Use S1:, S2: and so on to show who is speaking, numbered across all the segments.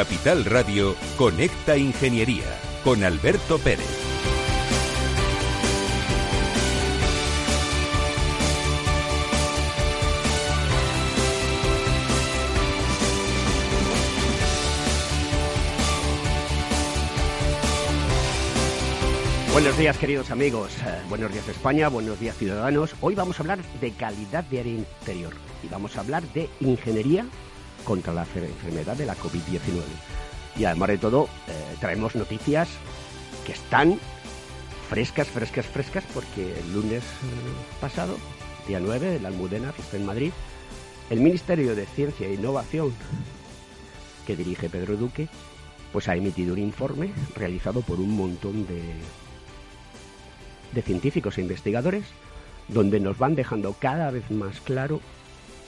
S1: Capital Radio, Conecta Ingeniería con Alberto Pérez.
S2: Buenos días queridos amigos, Eh, buenos días España, buenos días ciudadanos. Hoy vamos a hablar de calidad de aire interior y vamos a hablar de ingeniería contra la enfer- enfermedad de la COVID-19. Y además de todo, eh, traemos noticias que están frescas, frescas, frescas, porque el lunes eh, pasado, día 9, en la Almudena, fiesta en Madrid, el Ministerio de Ciencia e Innovación, que dirige Pedro Duque, pues ha emitido un informe realizado por un montón de, de científicos e investigadores, donde nos van dejando cada vez más claro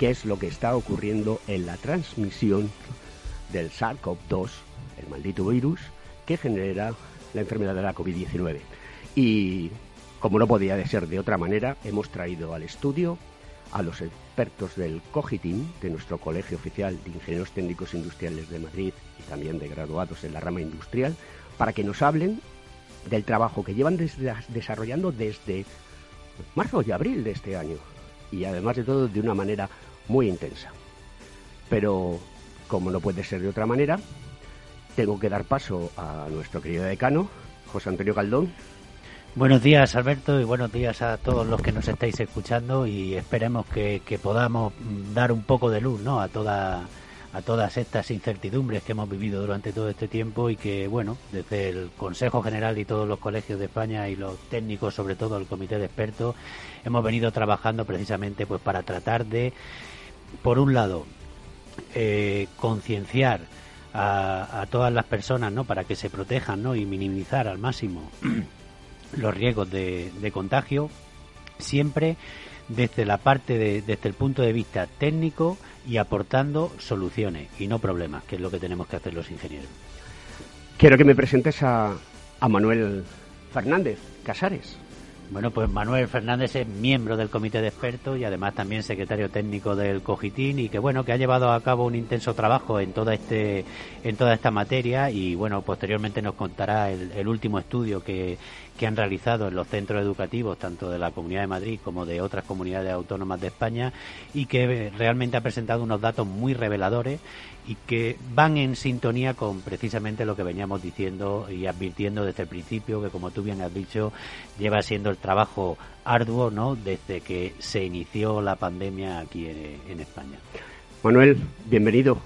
S2: qué es lo que está ocurriendo en la transmisión del SARS-CoV-2, el maldito virus, que genera la enfermedad de la COVID-19. Y como no podía de ser de otra manera, hemos traído al estudio a los expertos del COGITIN, de nuestro Colegio Oficial de Ingenieros Técnicos Industriales de Madrid y también de graduados en la rama industrial, para que nos hablen del trabajo que llevan desarrollando desde marzo y abril de este año. Y además de todo, de una manera muy intensa. Pero, como no puede ser de otra manera, tengo que dar paso a nuestro querido decano, José Antonio Caldón.
S3: Buenos días, Alberto, y buenos días a todos los que nos estáis escuchando y esperemos que, podamos mm, dar un poco de luz ¿no? a, toda, a todas estas incertidumbres que hemos vivido durante todo este tiempo y que, bueno, desde el Consejo General y todos los colegios de España y los técnicos, sobre todo el Comité de Expertos, hemos venido trabajando precisamente pues para tratar de, por un lado, eh, concienciar a, a todas las personas ¿no? para que se protejan ¿no? y minimizar al máximo los riesgos de, de contagio, siempre desde la parte de, desde el punto de vista técnico y aportando soluciones y no problemas, que es lo que tenemos que hacer los ingenieros.
S2: Quiero que me presentes a, a Manuel Fernández Casares.
S3: Bueno, pues Manuel Fernández es miembro del comité de expertos y además también secretario técnico del Cogitín y que bueno, que ha llevado a cabo un intenso trabajo en toda este en toda esta materia y bueno, posteriormente nos contará el, el último estudio que, que han realizado en los centros educativos tanto de la Comunidad de Madrid como de otras comunidades autónomas de España y que eh, realmente ha presentado unos datos muy reveladores y que van en sintonía con precisamente lo que veníamos diciendo y advirtiendo desde el principio, que como tú bien has dicho, lleva siendo el trabajo arduo, ¿no? Desde que se inició la pandemia aquí en, en España.
S2: Manuel, bienvenido.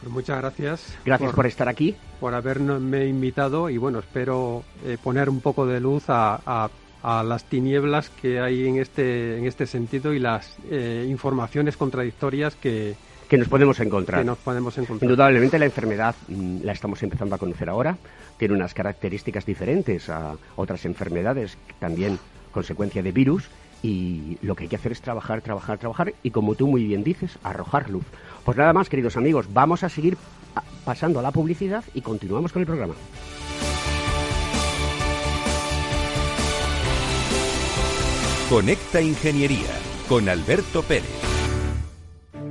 S4: Pues muchas gracias.
S2: Gracias por, estar aquí.
S4: Por haberme invitado y bueno, espero eh, poner un poco de luz a, a, a, las tinieblas que hay en este, en este sentido y las eh, informaciones contradictorias que,
S2: que nos podemos encontrar.
S4: Que nos podemos encontrar.
S2: Indudablemente la enfermedad mm, la estamos empezando a conocer ahora, tiene unas características diferentes a otras enfermedades, también consecuencia de virus, y lo que hay que hacer es trabajar, trabajar, trabajar, y como tú muy bien dices, arrojar luz. Pues nada más, queridos amigos, vamos a seguir pasando a la publicidad y continuamos con el programa.
S1: Conecta Ingeniería con Alberto Pérez.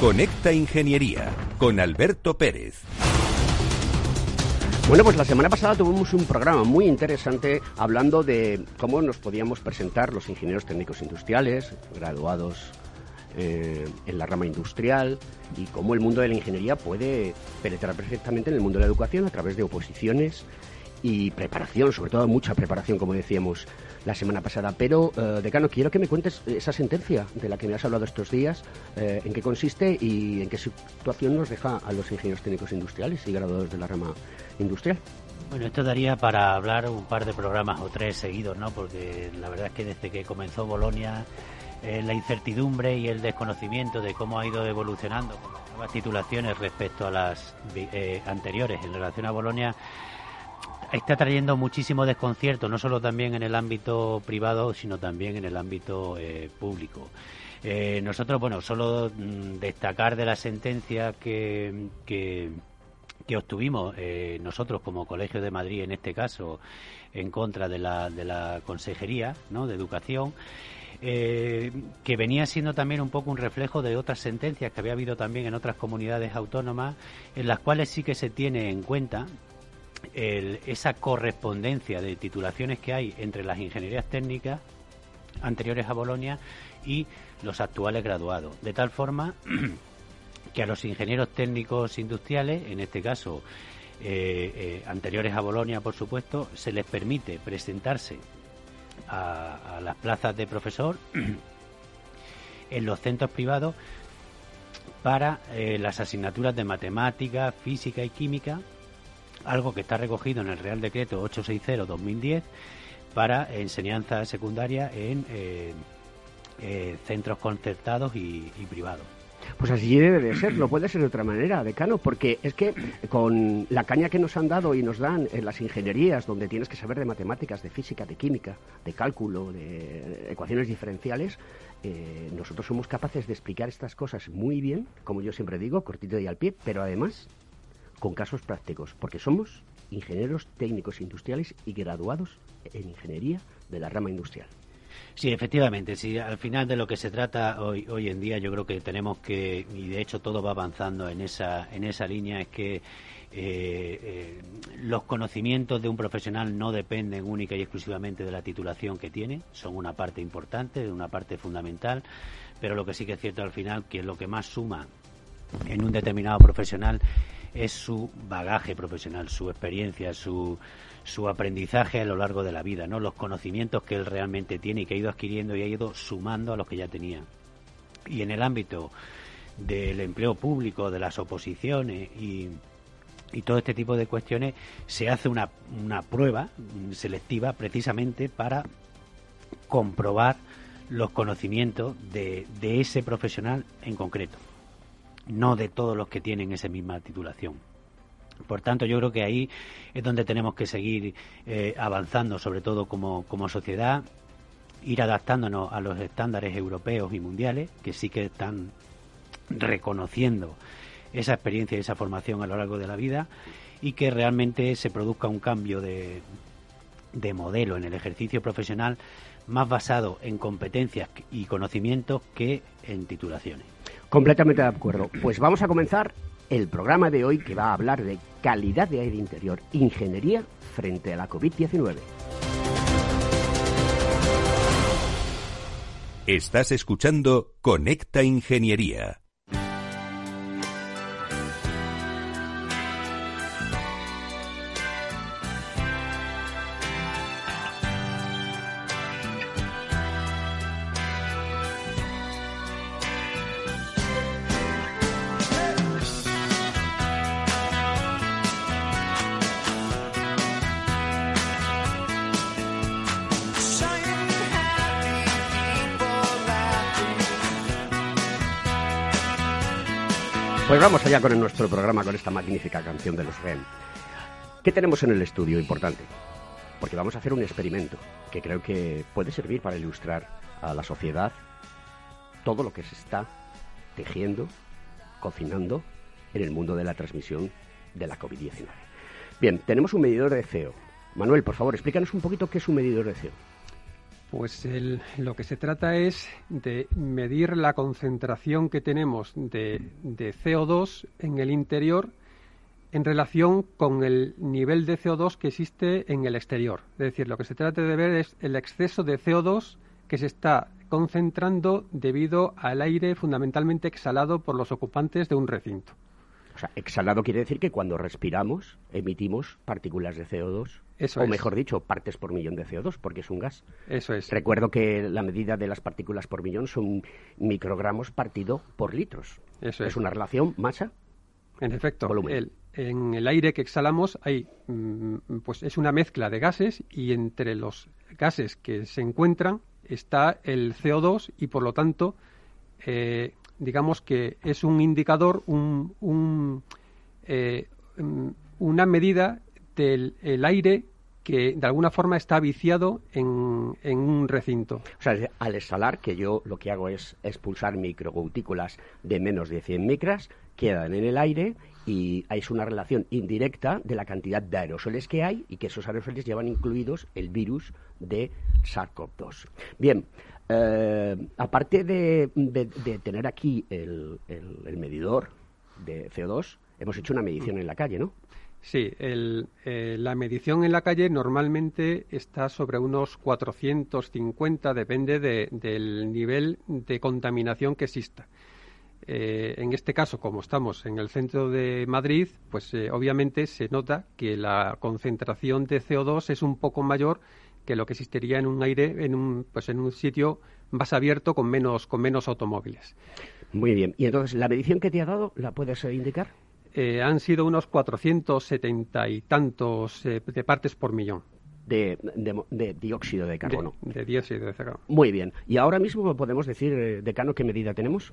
S1: Conecta Ingeniería con Alberto Pérez.
S2: Bueno, pues la semana pasada tuvimos un programa muy interesante hablando de cómo nos podíamos presentar los ingenieros técnicos industriales, graduados eh, en la rama industrial y cómo el mundo de la ingeniería puede penetrar perfectamente en el mundo de la educación a través de oposiciones y preparación, sobre todo mucha preparación, como decíamos la semana pasada. Pero, eh, decano, quiero que me cuentes esa sentencia de la que me has hablado estos días, eh, en qué consiste y en qué situación nos deja a los ingenieros técnicos industriales y graduados de la rama industrial.
S3: Bueno, esto daría para hablar un par de programas o tres seguidos, ¿no? Porque la verdad es que desde que comenzó Bolonia, eh, la incertidumbre y el desconocimiento de cómo ha ido evolucionando con las nuevas titulaciones respecto a las anteriores en relación a Bolonia está trayendo muchísimo desconcierto, no solo también en el ámbito privado, sino también en el ámbito eh, público. Eh, nosotros, bueno, solo mm, destacar de la sentencia que, que, obtuvimos eh, nosotros como Colegio de Madrid, en este caso, en contra de la, de la Consejería ¿no? de Educación, que venía siendo también un poco un reflejo de otras sentencias que había habido también en otras comunidades autónomas, en las cuales sí que se tiene en cuenta esa correspondencia de titulaciones que hay entre las ingenierías técnicas anteriores a Bolonia y los actuales graduados. De tal forma que a los ingenieros técnicos industriales, en este caso eh, eh, anteriores a Bolonia, por supuesto, se les permite presentarse a, las plazas de profesor en los centros privados para eh, las asignaturas de matemática, física y química algo que está recogido en el Real Decreto 860-2010 para enseñanza secundaria en eh, eh, centros concertados y, privados.
S2: Pues así debe de ser, no puede ser de otra manera, decano, porque es que con la caña que nos han dado y nos dan en las ingenierías, donde tienes que saber de matemáticas, de física, de química, de cálculo, de ecuaciones diferenciales, eh, nosotros somos capaces de explicar estas cosas muy bien, como yo siempre digo, cortito y al pie, pero además con casos prácticos, porque somos ingenieros técnicos industriales y graduados en ingeniería de la rama industrial.
S3: Sí, efectivamente. Sí, al final de lo que se trata hoy, hoy en día, yo creo que tenemos que, y de hecho todo va avanzando en esa, en esa línea, es que eh, eh, los conocimientos de un profesional no dependen única y exclusivamente de la titulación que tiene, son una parte importante, una parte fundamental, pero lo que sí que es cierto al final, que lo que más suma en un determinado profesional es su bagaje profesional, su experiencia, su, su aprendizaje a lo largo de la vida, ¿no? Los conocimientos que él realmente tiene y que ha ido adquiriendo y ha ido sumando a los que ya tenía. Y en el ámbito del empleo público, de las oposiciones y, y todo este tipo de cuestiones, se hace una, una prueba selectiva precisamente para comprobar los conocimientos de, de ese profesional en concreto no de todos los que tienen esa misma titulación. Por tanto, yo creo que ahí es donde tenemos que seguir eh, avanzando, sobre todo como, como sociedad, ir adaptándonos a los estándares europeos y mundiales, que sí que están reconociendo esa experiencia y esa formación a lo largo de la vida, y que realmente se produzca un cambio de, de modelo en el ejercicio profesional más basado en competencias y conocimientos que en titulaciones.
S2: Completamente de acuerdo. Pues vamos a comenzar el programa de hoy que va a hablar de calidad de aire interior, ingeniería frente a la COVID-19.
S1: Estás escuchando Conecta Ingeniería.
S2: Pues vamos allá con nuestro programa, con esta magnífica canción de los REM. ¿Qué tenemos en el estudio importante? Porque vamos a hacer un experimento que creo que puede servir para ilustrar a la sociedad todo lo que se está tejiendo, cocinando en el mundo de la transmisión de la COVID-19. Bien, tenemos un medidor de CO. Manuel, por favor, explícanos un poquito qué es un medidor de CO.
S4: Pues lo que se trata es de medir la concentración que tenemos de, de, CO2 en el interior en relación con el nivel de CO2 que existe en el exterior. Es decir, lo que se trata de ver es el exceso de CO2 que se está concentrando debido al aire fundamentalmente exhalado por los ocupantes de un recinto.
S2: O sea, exhalado quiere decir que cuando respiramos emitimos partículas de CO2.
S4: Eso
S2: o mejor dicho, partes por millón de CO2, porque es un gas.
S4: Eso es.
S2: Recuerdo que la medida de las partículas por millón son microgramos partido por litros.
S4: Eso
S2: es. Es una relación masa.
S4: En efecto, en el aire que exhalamos hay, mm, pues es una mezcla de gases y entre los gases que se encuentran está el CO2 y por lo tanto eh, digamos que es un indicador, un, eh, una medida del aire que de alguna forma está viciado en, un recinto.
S2: O sea, al exhalar, que yo lo que hago es expulsar microgotículas de menos de 100 micras, quedan en el aire y hay una relación indirecta de la cantidad de aerosoles que hay y que esos aerosoles llevan incluidos el virus de SARS-CoV-2. Bien, eh, aparte de, tener aquí el, medidor de CO2, hemos hecho una medición en la calle, ¿no?
S4: Sí, eh, la medición en la calle normalmente está sobre unos 450, depende del nivel de contaminación que exista. Eh, en este caso, como estamos en el centro de Madrid, pues obviamente se nota que la concentración de CO2 es un poco mayor que lo que existiría en un aire, en un, pues en un sitio más abierto con menos, con menos automóviles.
S2: Muy bien. ¿Y entonces la medición que te ha dado la puedes eh, indicar?
S4: Eh, han sido unos 470 y tantos eh, de partes por millón.
S2: De, dióxido de carbono.
S4: De, dióxido de carbono.
S2: Muy bien. ¿Y ahora mismo podemos decir, decano, qué medida tenemos?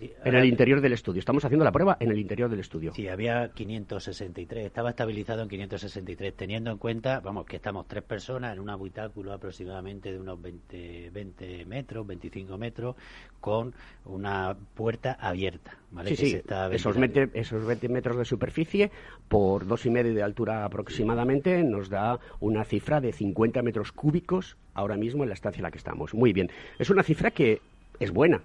S2: En el interior del estudio. Estamos haciendo la prueba en el interior del estudio.
S3: Sí, había 563. Estaba estabilizado en 563, teniendo en cuenta, vamos, que estamos tres personas en un habitáculo aproximadamente de unos 20, 20 metros, 25 metros, con una puerta abierta.
S2: ¿vale? Sí, sí. esos, esos 20 metros de superficie por dos y medio de altura aproximadamente nos da una cifra de 50 metros cúbicos ahora mismo en la estancia en la que estamos. Muy bien. Es una cifra que es buena,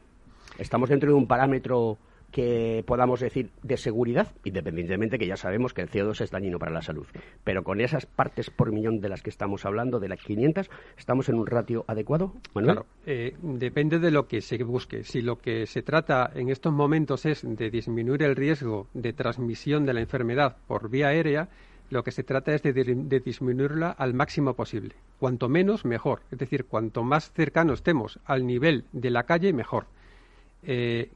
S2: estamos dentro de un parámetro que podamos decir de seguridad, independientemente que ya sabemos que el CO2 es dañino para la salud. Pero con esas partes por millón de las que estamos hablando, de las 500, ¿estamos en un ratio adecuado,
S4: Claro, eh, depende de lo que se busque. Si lo que se trata en estos momentos es de disminuir el riesgo de transmisión de la enfermedad por vía aérea, lo que se trata es de, de, disminuirla al máximo posible. Cuanto menos, mejor. Es decir, cuanto más cercano estemos al nivel de la calle, mejor. Eh,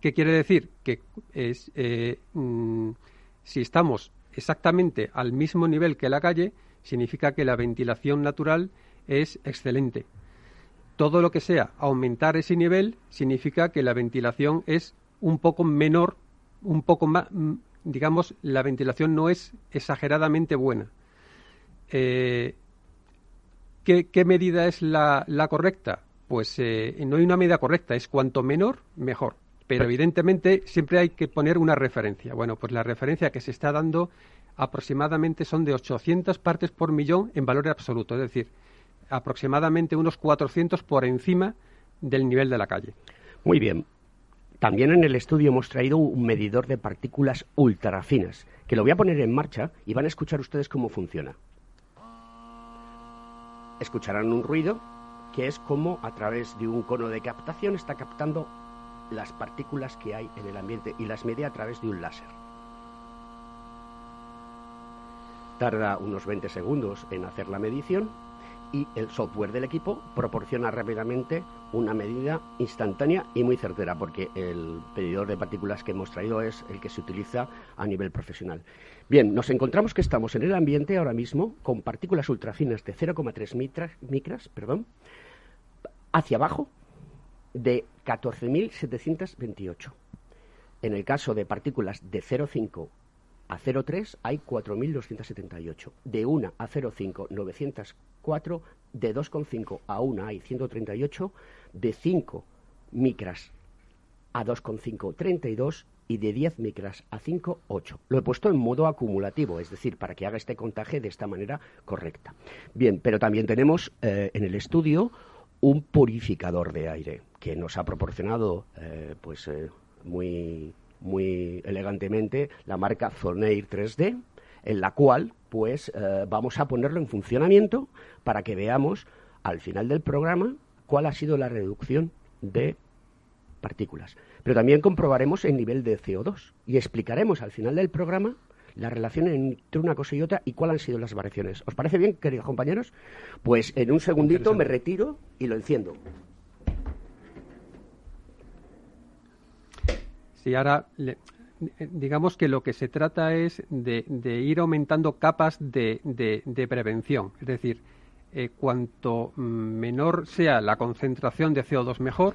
S4: ¿Qué quiere decir? Que eh, mm, si estamos exactamente al mismo nivel que la calle, significa que la ventilación natural es excelente. Todo lo que sea aumentar ese nivel significa que la ventilación es un poco menor, un poco más, mm, digamos, la ventilación no es exageradamente buena. Eh, ¿qué, medida es la correcta? Pues eh, no hay una medida correcta, es cuanto menor, mejor. Pero evidentemente siempre hay que poner una referencia. Bueno, pues la referencia que se está dando aproximadamente son de 800 partes por millón en valor absoluto, es decir, aproximadamente unos 400 por encima del nivel de la calle.
S2: Muy bien. También en el estudio hemos traído un medidor de partículas ultrafinas, que lo voy a poner en marcha y van a escuchar ustedes cómo funciona. Escucharán un ruido que es como a través de un cono de captación está captando las partículas que hay en el ambiente y las mide a través de un láser. Tarda unos 20 segundos en hacer la medición y el software del equipo proporciona rápidamente una medida instantánea y muy certera, porque el medidor de partículas que hemos traído es el que se utiliza a nivel profesional. Bien, nos encontramos que estamos en el ambiente ahora mismo con partículas ultrafinas de 0,3 micras, perdón, hacia abajo de 14.728. En el caso de partículas de 0,5 a 0,3 hay 4.278. De 1 a 0,5, 904. De 2,5 a 1 hay 138. De 5 micras a 2,5, 32 y de 10 micras a 5, 8. Lo he puesto en modo acumulativo, es decir, para que haga este contaje de esta manera correcta. Bien, pero también tenemos eh, en el estudio un purificador de aire que nos ha proporcionado eh, pues eh, muy muy elegantemente la marca Zoneir 3D en la cual pues eh, vamos a ponerlo en funcionamiento para que veamos al final del programa cuál ha sido la reducción de partículas. Pero también comprobaremos el nivel de CO2 y explicaremos al final del programa la relación entre una cosa y otra y cuáles han sido las variaciones. ¿Os parece bien, queridos compañeros? Pues en un segundito me retiro y lo enciendo.
S4: Sí, ahora digamos que lo que se trata es de, ir aumentando capas de, prevención. Es decir, eh, cuanto menor sea la concentración de CO2 mejor,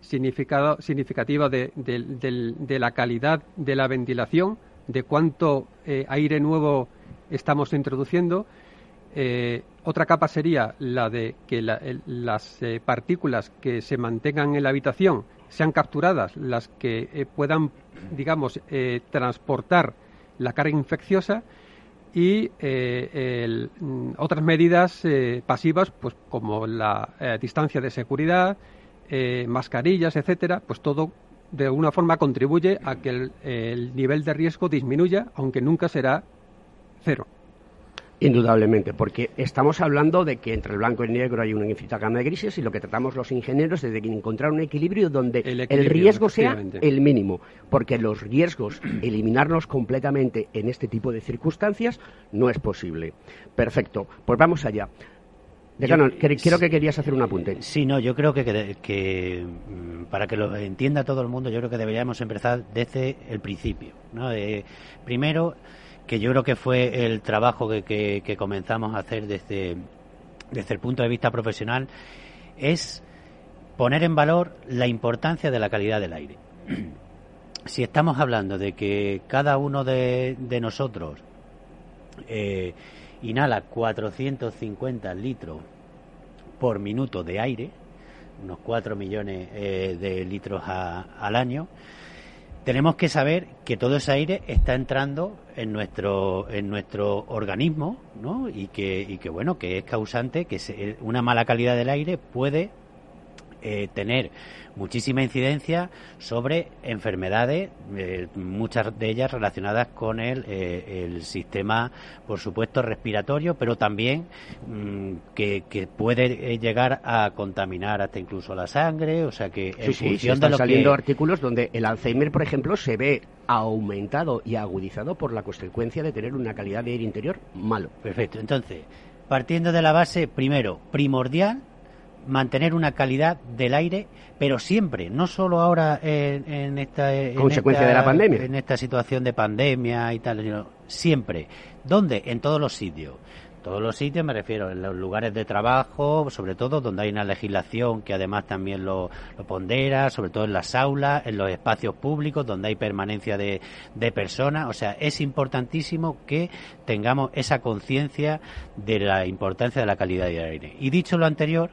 S4: significativa de, la calidad de la ventilación, de cuánto eh, aire nuevo estamos introduciendo. Eh, otra capa sería la de que las partículas que se mantengan en la habitación sean capturadas, las que puedan digamos, eh, transportar la carga infecciosa y eh, mm, otras medidas eh, pasivas, pues como la distancia de seguridad, mascarillas, etcétera, pues todo de alguna forma contribuye a que el nivel de riesgo disminuya, aunque nunca será cero.
S2: Indudablemente, porque estamos hablando de que entre el blanco y el negro hay una infinita gama de grises y lo que tratamos los ingenieros es de encontrar un equilibrio donde el, riesgo sea el mínimo, porque los riesgos, eliminarlos completamente en este tipo de circunstancias no es posible. Perfecto, pues vamos allá. Decano, quiero que querías hacer un apunte.
S3: Sí, no, yo creo que, que, mm, para que lo entienda todo el mundo, yo creo que deberíamos empezar desde el principio. ¿no? primero, que yo creo que fue el trabajo que, que, comenzamos a hacer desde, desde el punto de vista profesional, es poner en valor la importancia de la calidad del aire. Si estamos hablando de que cada uno de, de nosotros eh, inhala 450 litros por minuto de aire, unos 4 millones eh, de litros al año, tenemos que saber que todo ese aire está entrando en nuestro en nuestro organismo, ¿no? Y que y que bueno, que es causante que una mala calidad del aire puede eh, tener muchísima incidencia sobre enfermedades, eh, muchas de ellas relacionadas con el, eh, el, sistema, por supuesto, respiratorio, pero también mm, que, puede llegar a contaminar hasta incluso la sangre, o sea que
S2: en función de lo saliendo artículos donde el Alzheimer, por ejemplo, se ve aumentado y agudizado por la consecuencia de tener una calidad de aire interior malo.
S3: Perfecto. Entonces, partiendo de la base, primero, primordial mantener una calidad del aire, pero siempre, no solo ahora en, esta
S2: consecuencia de la pandemia,
S3: en esta situación de pandemia y tal, sino siempre. ¿Dónde? En todos los sitios. Todos los sitios me refiero, en los lugares de trabajo, sobre todo donde hay una legislación que además también lo, pondera, sobre todo en las aulas, en los espacios públicos donde hay permanencia de, de personas. O sea, es importantísimo que tengamos esa conciencia de la importancia de la calidad del aire. Y dicho lo anterior,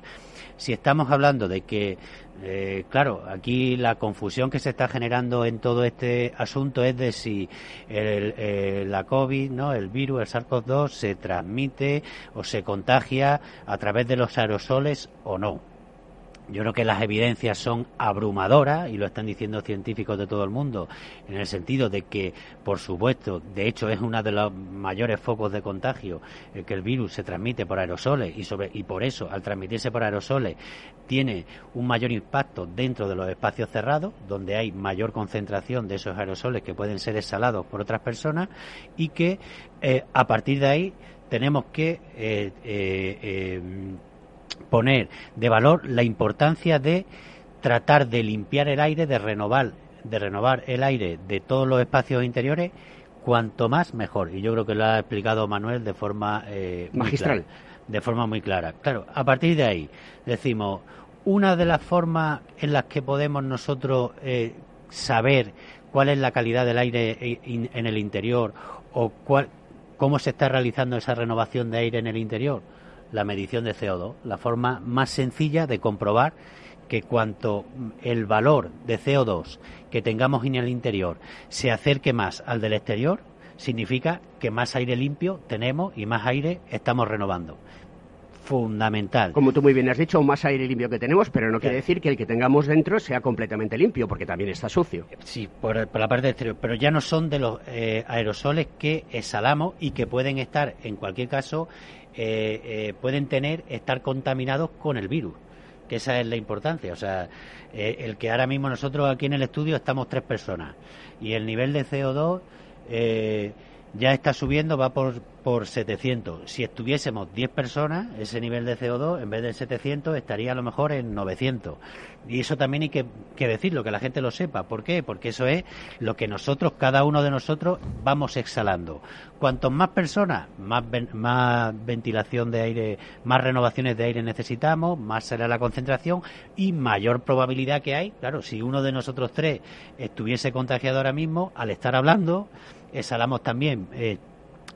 S3: si estamos hablando de que, eh, claro, aquí la confusión que se está generando en todo este asunto es de si el, la COVID, ¿no? el virus, el SARS-CoV-2 se transmite o se contagia a través de los aerosoles o no yo creo que las evidencias son abrumadoras y lo están diciendo científicos de todo el mundo en el sentido de que, por supuesto, de hecho es uno de los mayores focos de contagio el que el virus se transmite por aerosoles y sobre y por eso al transmitirse por aerosoles tiene un mayor impacto dentro de los espacios cerrados donde hay mayor concentración de esos aerosoles que pueden ser exhalados por otras personas y que eh, a partir de ahí tenemos que eh, eh, poner de valor la importancia de tratar de limpiar el aire, de renovar, de renovar el aire de todos los espacios interiores, cuanto más mejor. Y yo creo que lo ha explicado Manuel de forma
S2: eh, magistral,
S3: de forma muy clara. Claro, a partir de ahí decimos una de las formas en las que podemos nosotros eh, saber cuál es la calidad del aire en el interior o cuál, cómo se está realizando esa renovación de aire en el interior la medición de CO2, la forma más sencilla de comprobar que cuanto el valor de CO2 que tengamos en el interior se acerque más al del exterior, significa que más aire limpio tenemos y más aire estamos renovando. fundamental.
S2: Como tú muy bien has dicho, más aire limpio que tenemos, pero no quiere decir que el que tengamos dentro sea completamente limpio, porque también está sucio.
S3: Sí, por, la parte exterior, pero ya no son de los eh, aerosoles que exhalamos y que pueden estar, en cualquier caso, eh, eh, pueden tener, estar contaminados con el virus que esa es la importancia. O sea, el que ahora mismo nosotros aquí en el estudio estamos tres personas y el nivel de CO2 eh, ya está subiendo, va por, por 700. Si estuviésemos 10 personas, ese nivel de CO2, en vez de 700, estaría a lo mejor en 900. Y eso también hay que, decirlo, que la gente lo sepa. ¿Por qué? Porque eso es lo que nosotros, cada uno de nosotros, vamos exhalando. Cuantos más personas, más, ventilación de aire, más renovaciones de aire necesitamos, más será la concentración y mayor probabilidad que hay. Claro, si uno de nosotros tres estuviese contagiado ahora mismo, al estar hablando, exhalamos también eh,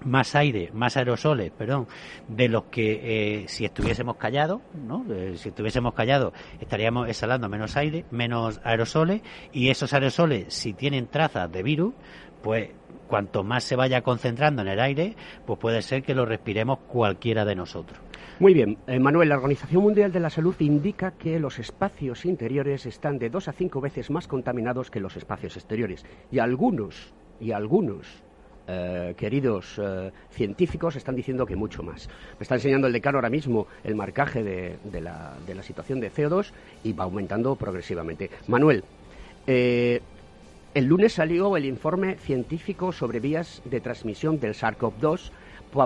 S3: más aire, más aerosoles, perdón, de los que eh, si estuviésemos callados, ¿no? Eh, si estuviésemos callados estaríamos exhalando menos aire, menos aerosoles y esos aerosoles si tienen trazas de virus, pues cuanto más se vaya concentrando en el aire, pues puede ser que lo respiremos cualquiera de nosotros.
S2: Muy bien, Manuel, la Organización Mundial de la Salud indica que los espacios interiores están de dos a cinco veces más contaminados que los espacios exteriores y algunos y algunos eh, queridos eh, científicos están diciendo que mucho más. Me está enseñando el decano ahora mismo el marcaje de, la, situación de CO2 y va aumentando progresivamente. Manuel, eh, el lunes salió el informe científico sobre vías de transmisión del SARS-CoV-2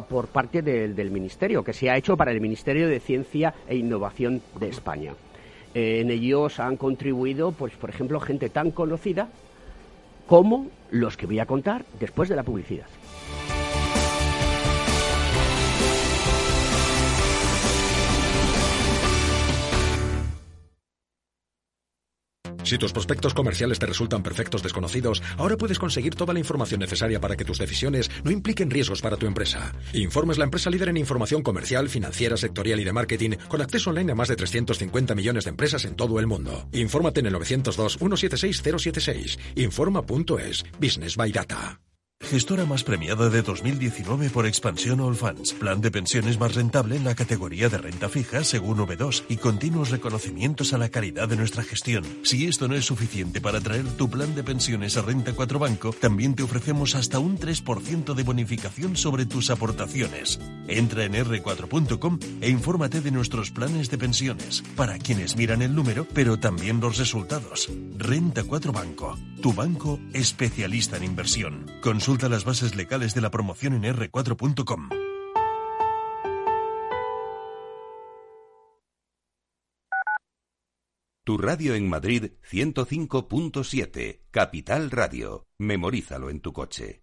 S2: por parte del, Ministerio, que se ha hecho para el Ministerio de Ciencia e Innovación de España. en ellos han contribuido, pues, por ejemplo, gente tan conocida como los que voy a contar después de la publicidad.
S5: Si tus prospectos comerciales te resultan perfectos desconocidos, ahora puedes conseguir toda la información necesaria para que tus decisiones no impliquen riesgos para tu empresa. Informes la empresa líder en información comercial, financiera, sectorial y de marketing, con acceso online a más de 350 millones de empresas en todo el mundo. Infórmate en el 902 176 076. Informa.es. Business by Data.
S6: Gestora más premiada de 2019 por Expansión All Funds. Plan de pensiones más rentable en la categoría de renta fija según V2 y continuos reconocimientos a la calidad de nuestra gestión. Si esto no es suficiente para traer tu plan de pensiones a Renta 4 Banco, también te ofrecemos hasta un 3% de bonificación sobre tus aportaciones. Entra en r4.com e infórmate de nuestros planes de pensiones, para quienes miran el número, pero también los resultados. Renta 4 Banco, tu banco especialista en inversión. Consulta las bases legales de la promoción en r4.com.
S1: Tu radio en Madrid 105.7, Capital Radio. Memorízalo en tu coche.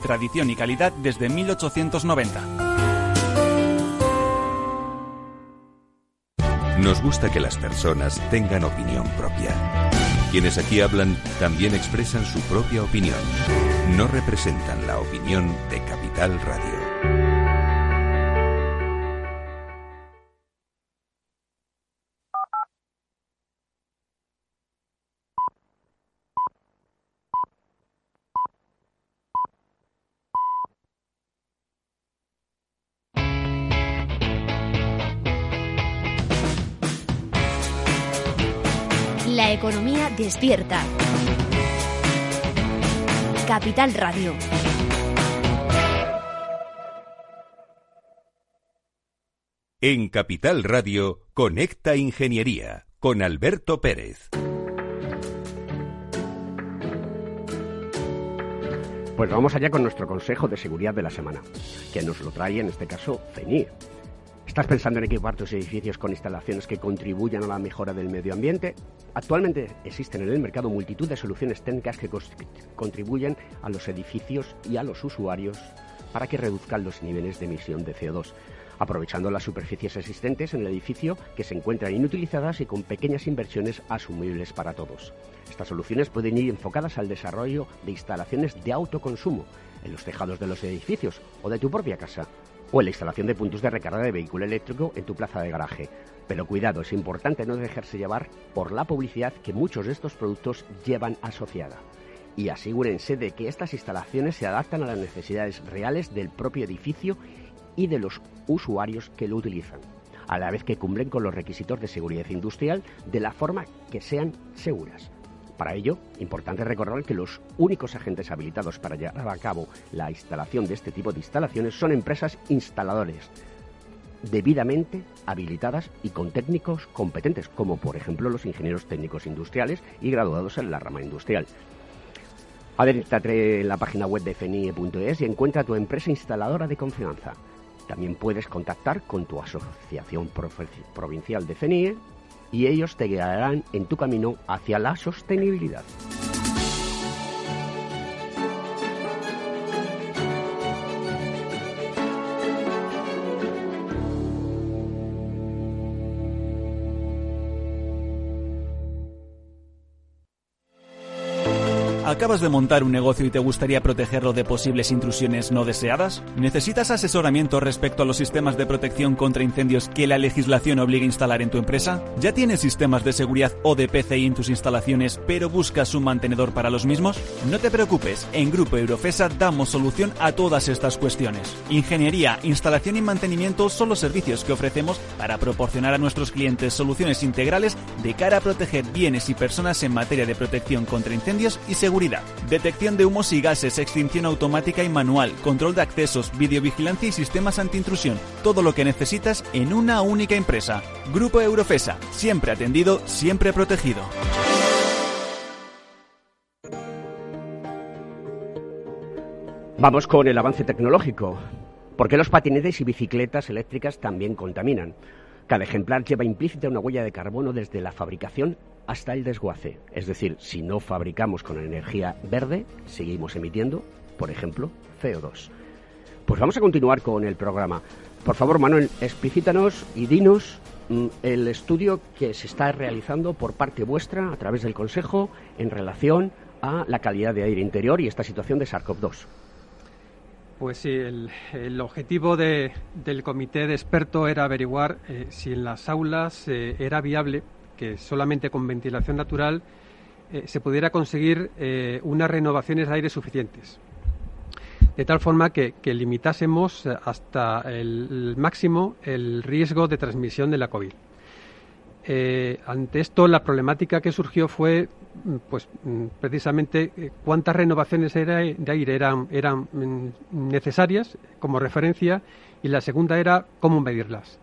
S7: tradición y calidad desde 1890.
S1: Nos gusta que las personas tengan opinión propia. Quienes aquí hablan también expresan su propia opinión. No representan la opinión de Capital Radio.
S8: Economía despierta. Capital Radio.
S1: En Capital Radio, Conecta Ingeniería con Alberto Pérez.
S2: Pues vamos allá con nuestro consejo de seguridad de la semana, que nos lo trae en este caso CENIR. ¿Estás pensando en equipar tus edificios con instalaciones que contribuyan a la mejora del medio ambiente? Actualmente existen en el mercado multitud de soluciones técnicas que contribuyen a los edificios y a los usuarios para que reduzcan los niveles de emisión de CO2 aprovechando las superficies existentes en el edificio que se encuentran inutilizadas y con pequeñas inversiones asumibles para todos. Estas soluciones pueden ir enfocadas al desarrollo de instalaciones de autoconsumo en los tejados de los edificios o de tu propia casa, o en la instalación de puntos de recarga de vehículo eléctrico en tu plaza de garaje. Pero cuidado, es importante no dejarse llevar por la publicidad que muchos de estos productos llevan asociada. Y asegúrense de que estas instalaciones se adaptan a las necesidades reales del propio edificio y de los usuarios que lo utilizan, a la vez que cumplen con los requisitos de seguridad industrial de la forma que sean seguras. Para ello, importante recordar que los únicos agentes habilitados para llevar a cabo la instalación de este tipo de instalaciones son empresas instaladores debidamente habilitadas y con técnicos competentes, como por ejemplo los ingenieros técnicos industriales y graduados en la rama industrial. Adéntrate en la página web de fenie.es y encuentra tu empresa instaladora de confianza. También puedes contactar con tu asociación provincial de FENIE y ellos te guiarán en tu camino hacia la sostenibilidad.
S7: ¿Acabas de montar un negocio y te gustaría protegerlo de posibles intrusiones no deseadas? ¿Necesitas asesoramiento respecto a los sistemas de protección contra incendios que la legislación obliga a instalar en tu empresa? ¿Ya tienes sistemas de seguridad o de PCI en tus instalaciones, pero buscas un mantenedor para los mismos? No te preocupes, en Grupo Eurofesa damos solución a todas estas cuestiones. Ingeniería, instalación y mantenimiento son los servicios que ofrecemos para proporcionar a nuestros clientes soluciones integrales de cara a proteger bienes y personas en materia de protección contra incendios y seguridad Detección de humos y gases, extinción automática y manual, control de accesos, videovigilancia y sistemas antiintrusión. Todo lo que necesitas en una única empresa. Grupo Eurofesa. Siempre atendido, siempre protegido.
S2: Vamos con el avance tecnológico. ¿Por qué los patinetes y bicicletas eléctricas también contaminan? Cada ejemplar lleva implícita una huella de carbono desde la fabricación hasta el desguace. Es decir, si no fabricamos con energía verde, seguimos emitiendo, por ejemplo, CO2. Pues vamos a continuar con el programa. Por favor, Manuel, explícitanos y dinos mm, el estudio que se está realizando por parte vuestra a través del Consejo en relación a la calidad de aire interior y esta situación de SARS-CoV-2.
S4: Pues sí, el, objetivo del comité de expertos era averiguar eh, si en las aulas eh, era viable que solamente con ventilación natural eh, se pudiera conseguir eh, unas renovaciones de aire suficientes. De tal forma que, limitásemos hasta el, máximo el riesgo de transmisión de la COVID. Eh, ante esto, la problemática que surgió fue, mm, pues, mm, precisamente cuántas renovaciones de aire eran, eran mm, necesarias como referencia y la segunda era cómo medirlas.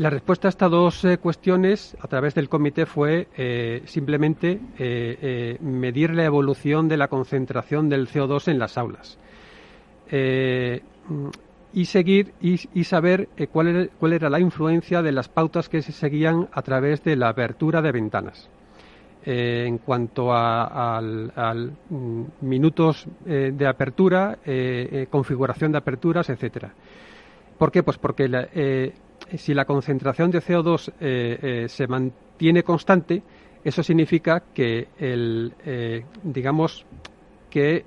S4: La respuesta a estas dos eh, cuestiones a través del comité fue eh, simplemente eh, medir la evolución de la concentración del CO2 en las aulas y seguir y, saber cuál, era, la influencia de las pautas que se seguían a través de la apertura de ventanas. en cuanto a, al, mm, minutos de apertura, configuración de aperturas, etcétera. ¿Por qué? Pues porque la, si la concentración de CO2 eh, eh, se mantiene constante, eso significa que el, eh, digamos que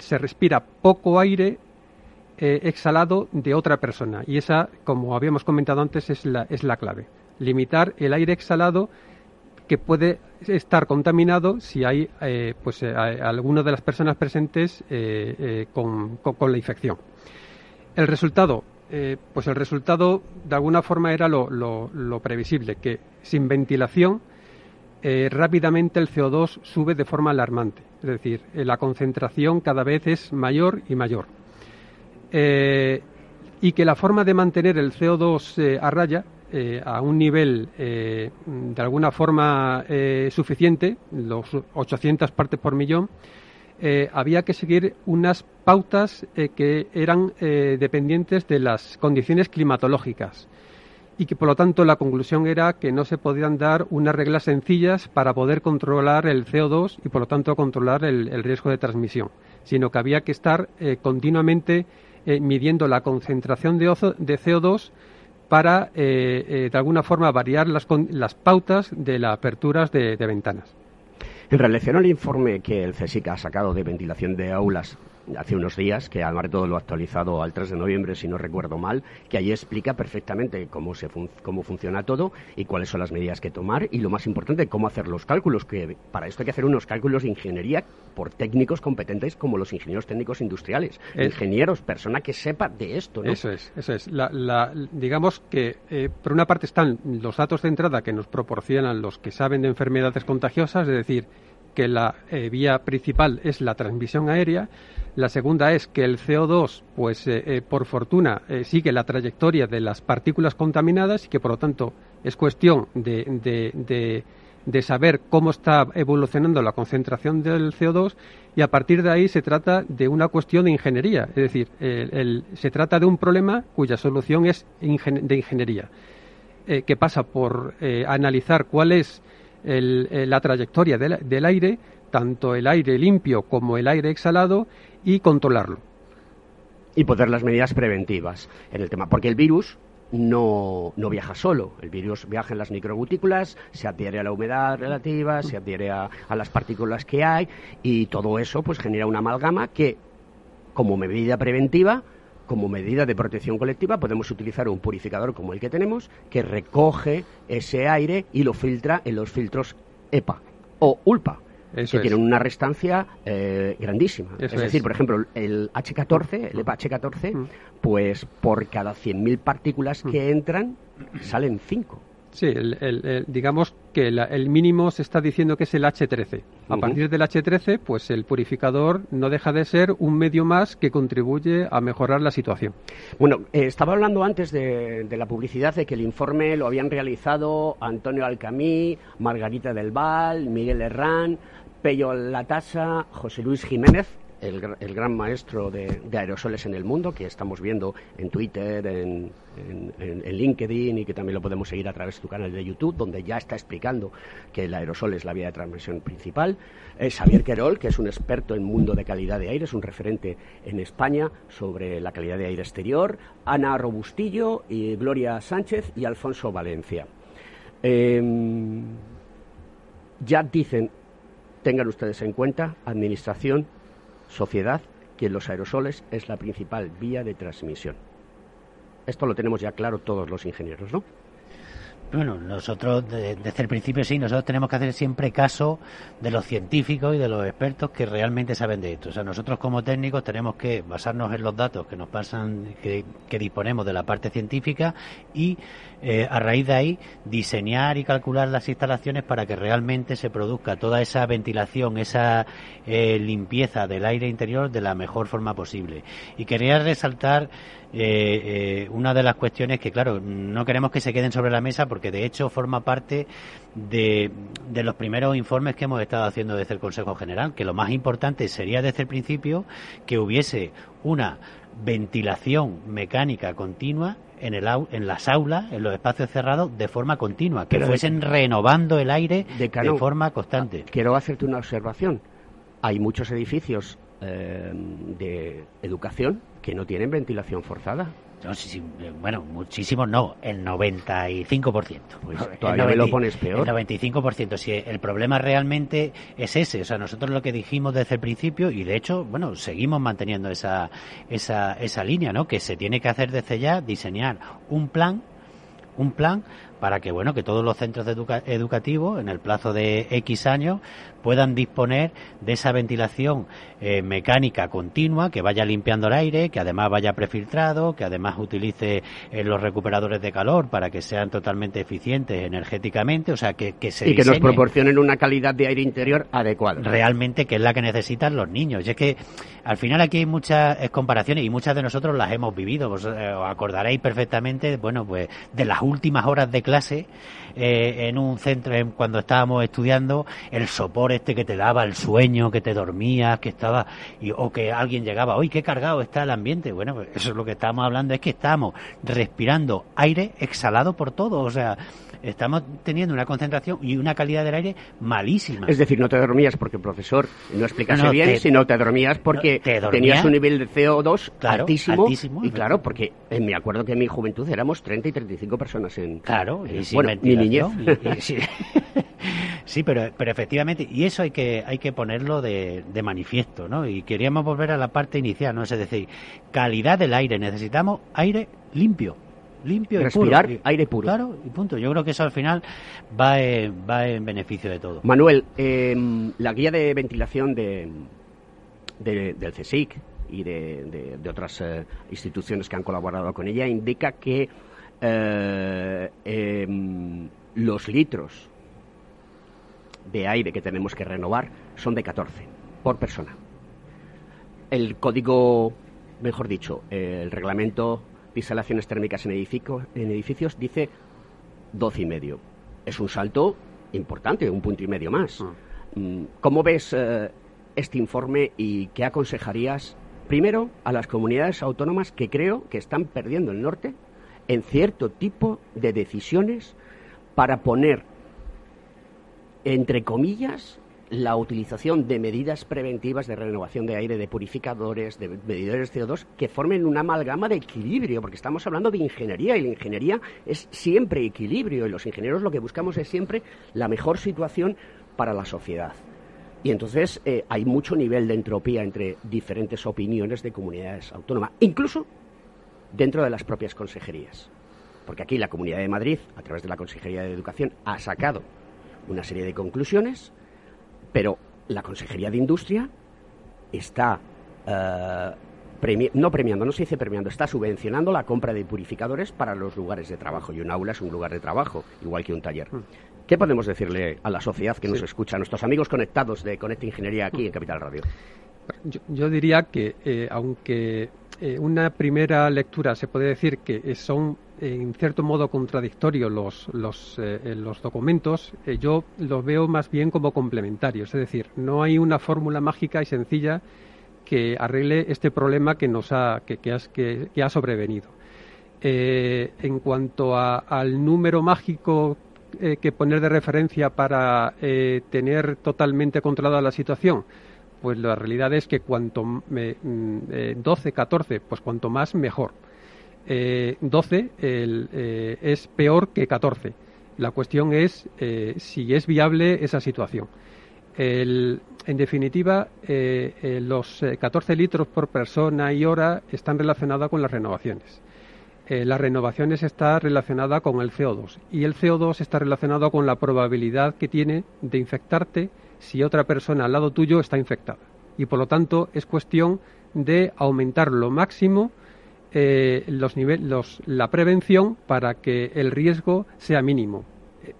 S4: se respira poco aire exhalado de otra persona y esa, como habíamos comentado antes, es la, es la clave. Limitar el aire exhalado que puede estar contaminado si hay pues alguna de las personas presentes con, con la infección. El resultado, eh, pues el resultado de alguna forma era lo, previsible, que sin ventilación eh, rápidamente el CO2 sube de forma alarmante, es decir, eh, la concentración cada vez es mayor y mayor. y que la forma de mantener el CO2 a raya a un nivel de alguna forma suficiente, los 800 partes por millón, eh, había que seguir unas pautas eh, que eran eh, dependientes de las condiciones climatológicas y que por lo tanto la conclusión era que no se podían dar unas reglas sencillas para poder controlar el CO2 y por lo tanto controlar el, riesgo de transmisión, sino que había que estar continuamente midiendo la concentración de, de CO2 para, de alguna forma, variar las, las pautas de las aperturas de, de ventanas.
S2: En relación al informe que el CSIC ha sacado de ventilación de aulas hace unos días, que además de todo lo ha actualizado al 3 de noviembre, si no recuerdo mal, que allí explica perfectamente cómo, se cómo funciona todo y cuáles son las medidas que tomar y lo más importante, cómo hacer los cálculos, que para esto hay que hacer unos cálculos de ingeniería por técnicos competentes como los ingenieros técnicos industriales, ingenieros, persona que sepa de esto. ¿no?
S4: Eso es, eso es. La, digamos que eh, por una parte están los datos de entrada que nos proporcionan los que saben de enfermedades contagiosas, es decir, que la eh, vía principal es la transmisión aérea. La segunda es que el CO2, pues eh, eh, por fortuna, sigue la trayectoria de las partículas contaminadas y que por lo tanto es cuestión de, de, saber cómo está evolucionando la concentración del CO2 y a partir de ahí se trata de una cuestión de ingeniería. Es decir, se trata de un problema cuya solución es de ingeniería, que pasa por analizar cuál es eh, la trayectoria del, aire, tanto el aire limpio como el aire exhalado, y controlarlo.
S2: Y poner las medidas preventivas en el tema, porque el virus no, no, viaja solo. El virus viaja en las microgutículas, se adhiere a la humedad relativa, se adhiere a, a, las partículas que hay y todo eso pues genera una amalgama que, como medida preventiva, como medida de protección colectiva podemos utilizar un purificador como el que tenemos que recoge ese aire y lo filtra en los filtros EPA o ULPA. que tienen una restancia eh, grandísima. es decir, por ejemplo, el H14, el EPA H14, mm. pues por cada 100.000 partículas que mm. entran, salen 5.
S4: Sí, el, digamos que el mínimo se está diciendo que es el H13. A partir del H13, pues el purificador no deja de ser un medio más que contribuye a mejorar la situación.
S2: Bueno, eh, estaba hablando antes de, la publicidad de que el informe lo habían realizado Antonio Alcamí, Margarita del Val, Miguel Herrán, Pello Latasa, José Luis Jiménez el, gran maestro de, aerosoles en el mundo, que estamos viendo en Twitter, en, LinkedIn y que también lo podemos seguir a través de tu canal de YouTube, donde ya está explicando que el aerosol es la vía de transmisión principal. Es Xavier Querol, que es un experto en mundo de calidad de aire, es un referente en España sobre la calidad de aire exterior. Ana Robustillo, y Gloria Sánchez y Alfonso Valencia. Em, ya dicen, tengan ustedes en cuenta, administración sociedad que los aerosoles es la principal vía de transmisión. Esto lo tenemos ya claro todos los ingenieros, ¿no?
S3: Bueno, nosotros desde el principio sí, nosotros tenemos que hacer siempre caso de los científicos y de los expertos que realmente saben de esto. O sea, nosotros como técnicos tenemos que basarnos en los datos que nos pasan, que, disponemos de la parte científica y eh, a raíz de ahí diseñar y calcular las instalaciones para que realmente se produzca toda esa ventilación, esa eh, limpieza del aire interior de la mejor forma posible. Y quería resaltar eh, eh, una de las cuestiones que, claro, no queremos que se queden sobre la mesa porque de hecho forma parte de, de, los primeros informes que hemos estado haciendo desde el Consejo General, que lo más importante sería desde el principio que hubiese una ventilación mecánica continua en, el, en las aulas, en los espacios cerrados, de forma continua, que fuesen renovando el aire de, forma constante.
S2: Ah, quiero hacerte una observación. Hay muchos edificios eh, de educación que no tienen ventilación forzada.
S3: bueno, muchísimos no, el 95%.
S2: Pues todavía me lo pones peor.
S3: El 95%. Si el problema realmente es ese, o sea, nosotros lo que dijimos desde el principio, y de hecho, bueno, seguimos manteniendo esa, esa, esa línea, ¿no? Que se tiene que hacer desde ya, diseñar un plan, un plan para que bueno que todos los centros educativos en el plazo de X años puedan disponer de esa ventilación eh, mecánica continua que vaya limpiando el aire, que además vaya prefiltrado, que además utilice eh, los recuperadores de calor para que sean totalmente eficientes energéticamente, o sea que, que se
S2: y que nos proporcionen una calidad de aire interior adecuada.
S3: Realmente que es la que necesitan los niños. Y es que al final aquí hay muchas eh, comparaciones y muchas de nosotros las hemos vivido. Os, acordaréis perfectamente, bueno, pues de las últimas horas de clase eh, en un centro cuando estábamos estudiando el sopor este que te daba el sueño que te dormías que estaba o que alguien llegaba hoy qué cargado está el ambiente bueno pues eso es lo que estamos hablando es que estamos respirando aire exhalado por todo o sea estamos teniendo una concentración y una calidad del aire malísima.
S2: Es decir, no te dormías porque el profesor no explicase bien, sino te dormías porque tenías un nivel de CO2 altísimo, Y claro, porque eh, me acuerdo que en mi juventud éramos 30 y 35 personas en...
S3: Claro, y
S2: bueno, mi niñez.
S3: sí. pero, pero efectivamente, y eso hay que, hay que ponerlo de, de manifiesto, ¿no? Y queríamos volver a la parte inicial, ¿no? Es decir, calidad del aire, necesitamos aire limpio limpio
S2: Respirar
S3: y puro.
S2: aire puro.
S3: Claro, y punto. Yo creo que eso al final va en, va en beneficio de todo.
S2: Manuel, em, la guía de ventilación de, del CSIC y de, otras eh, instituciones que han colaborado con ella indica que eh, em, los litros de aire que tenemos que renovar son de 14 por persona. El código, mejor dicho, el reglamento instalaciones térmicas en, en edificios dice 12 y medio. Es un salto importante, un punto y medio más. Ah. Mm, ¿Cómo ves eh, este informe y qué aconsejarías primero a las comunidades autónomas que creo que están perdiendo el norte en cierto tipo de decisiones para poner entre comillas la utilización de medidas preventivas de renovación de aire, de purificadores, de medidores de CO2, que formen una amalgama de equilibrio, porque estamos hablando de ingeniería y la ingeniería es siempre equilibrio y los ingenieros lo que buscamos es siempre la mejor situación para la sociedad. Y entonces eh, hay mucho nivel de entropía entre diferentes opiniones de comunidades autónomas, incluso dentro de las propias consejerías. Porque aquí la Comunidad de Madrid, a través de la Consejería de Educación, ha sacado una serie de conclusiones pero la Consejería de Industria está eh, no premiando, no se dice premiando, está subvencionando la compra de purificadores para los lugares de trabajo. Y un aula es un lugar de trabajo, igual que un taller. Hmm. ¿Qué podemos decirle a la sociedad que nos escucha, a nuestros amigos conectados de Conecta Ingeniería aquí en Capital Radio?
S4: Yo, diría que, eh, aunque eh, una primera lectura se puede decir que son en cierto modo contradictorios los, los, eh, los documentos, yo los veo más bien como complementarios. Es decir, no hay una fórmula mágica y sencilla que arregle este problema que nos ha, que, que, ha sobrevenido. en cuanto al número mágico que poner de referencia para tener totalmente controlada la situación, pues la realidad es que cuanto 12, 14, mm, eh, pues cuanto más mejor. 12 eh, eh, es peor que 14. La cuestión es si es viable esa situación. en definitiva, los 14 litros por persona y hora están relacionados con las renovaciones. las renovaciones está relacionada con el CO2 y el CO2 está relacionado con la probabilidad que tiene de infectarte si otra persona al lado tuyo está infectada. Y por lo tanto es cuestión de aumentar lo máximo eh, los los, la prevención para que el riesgo sea mínimo.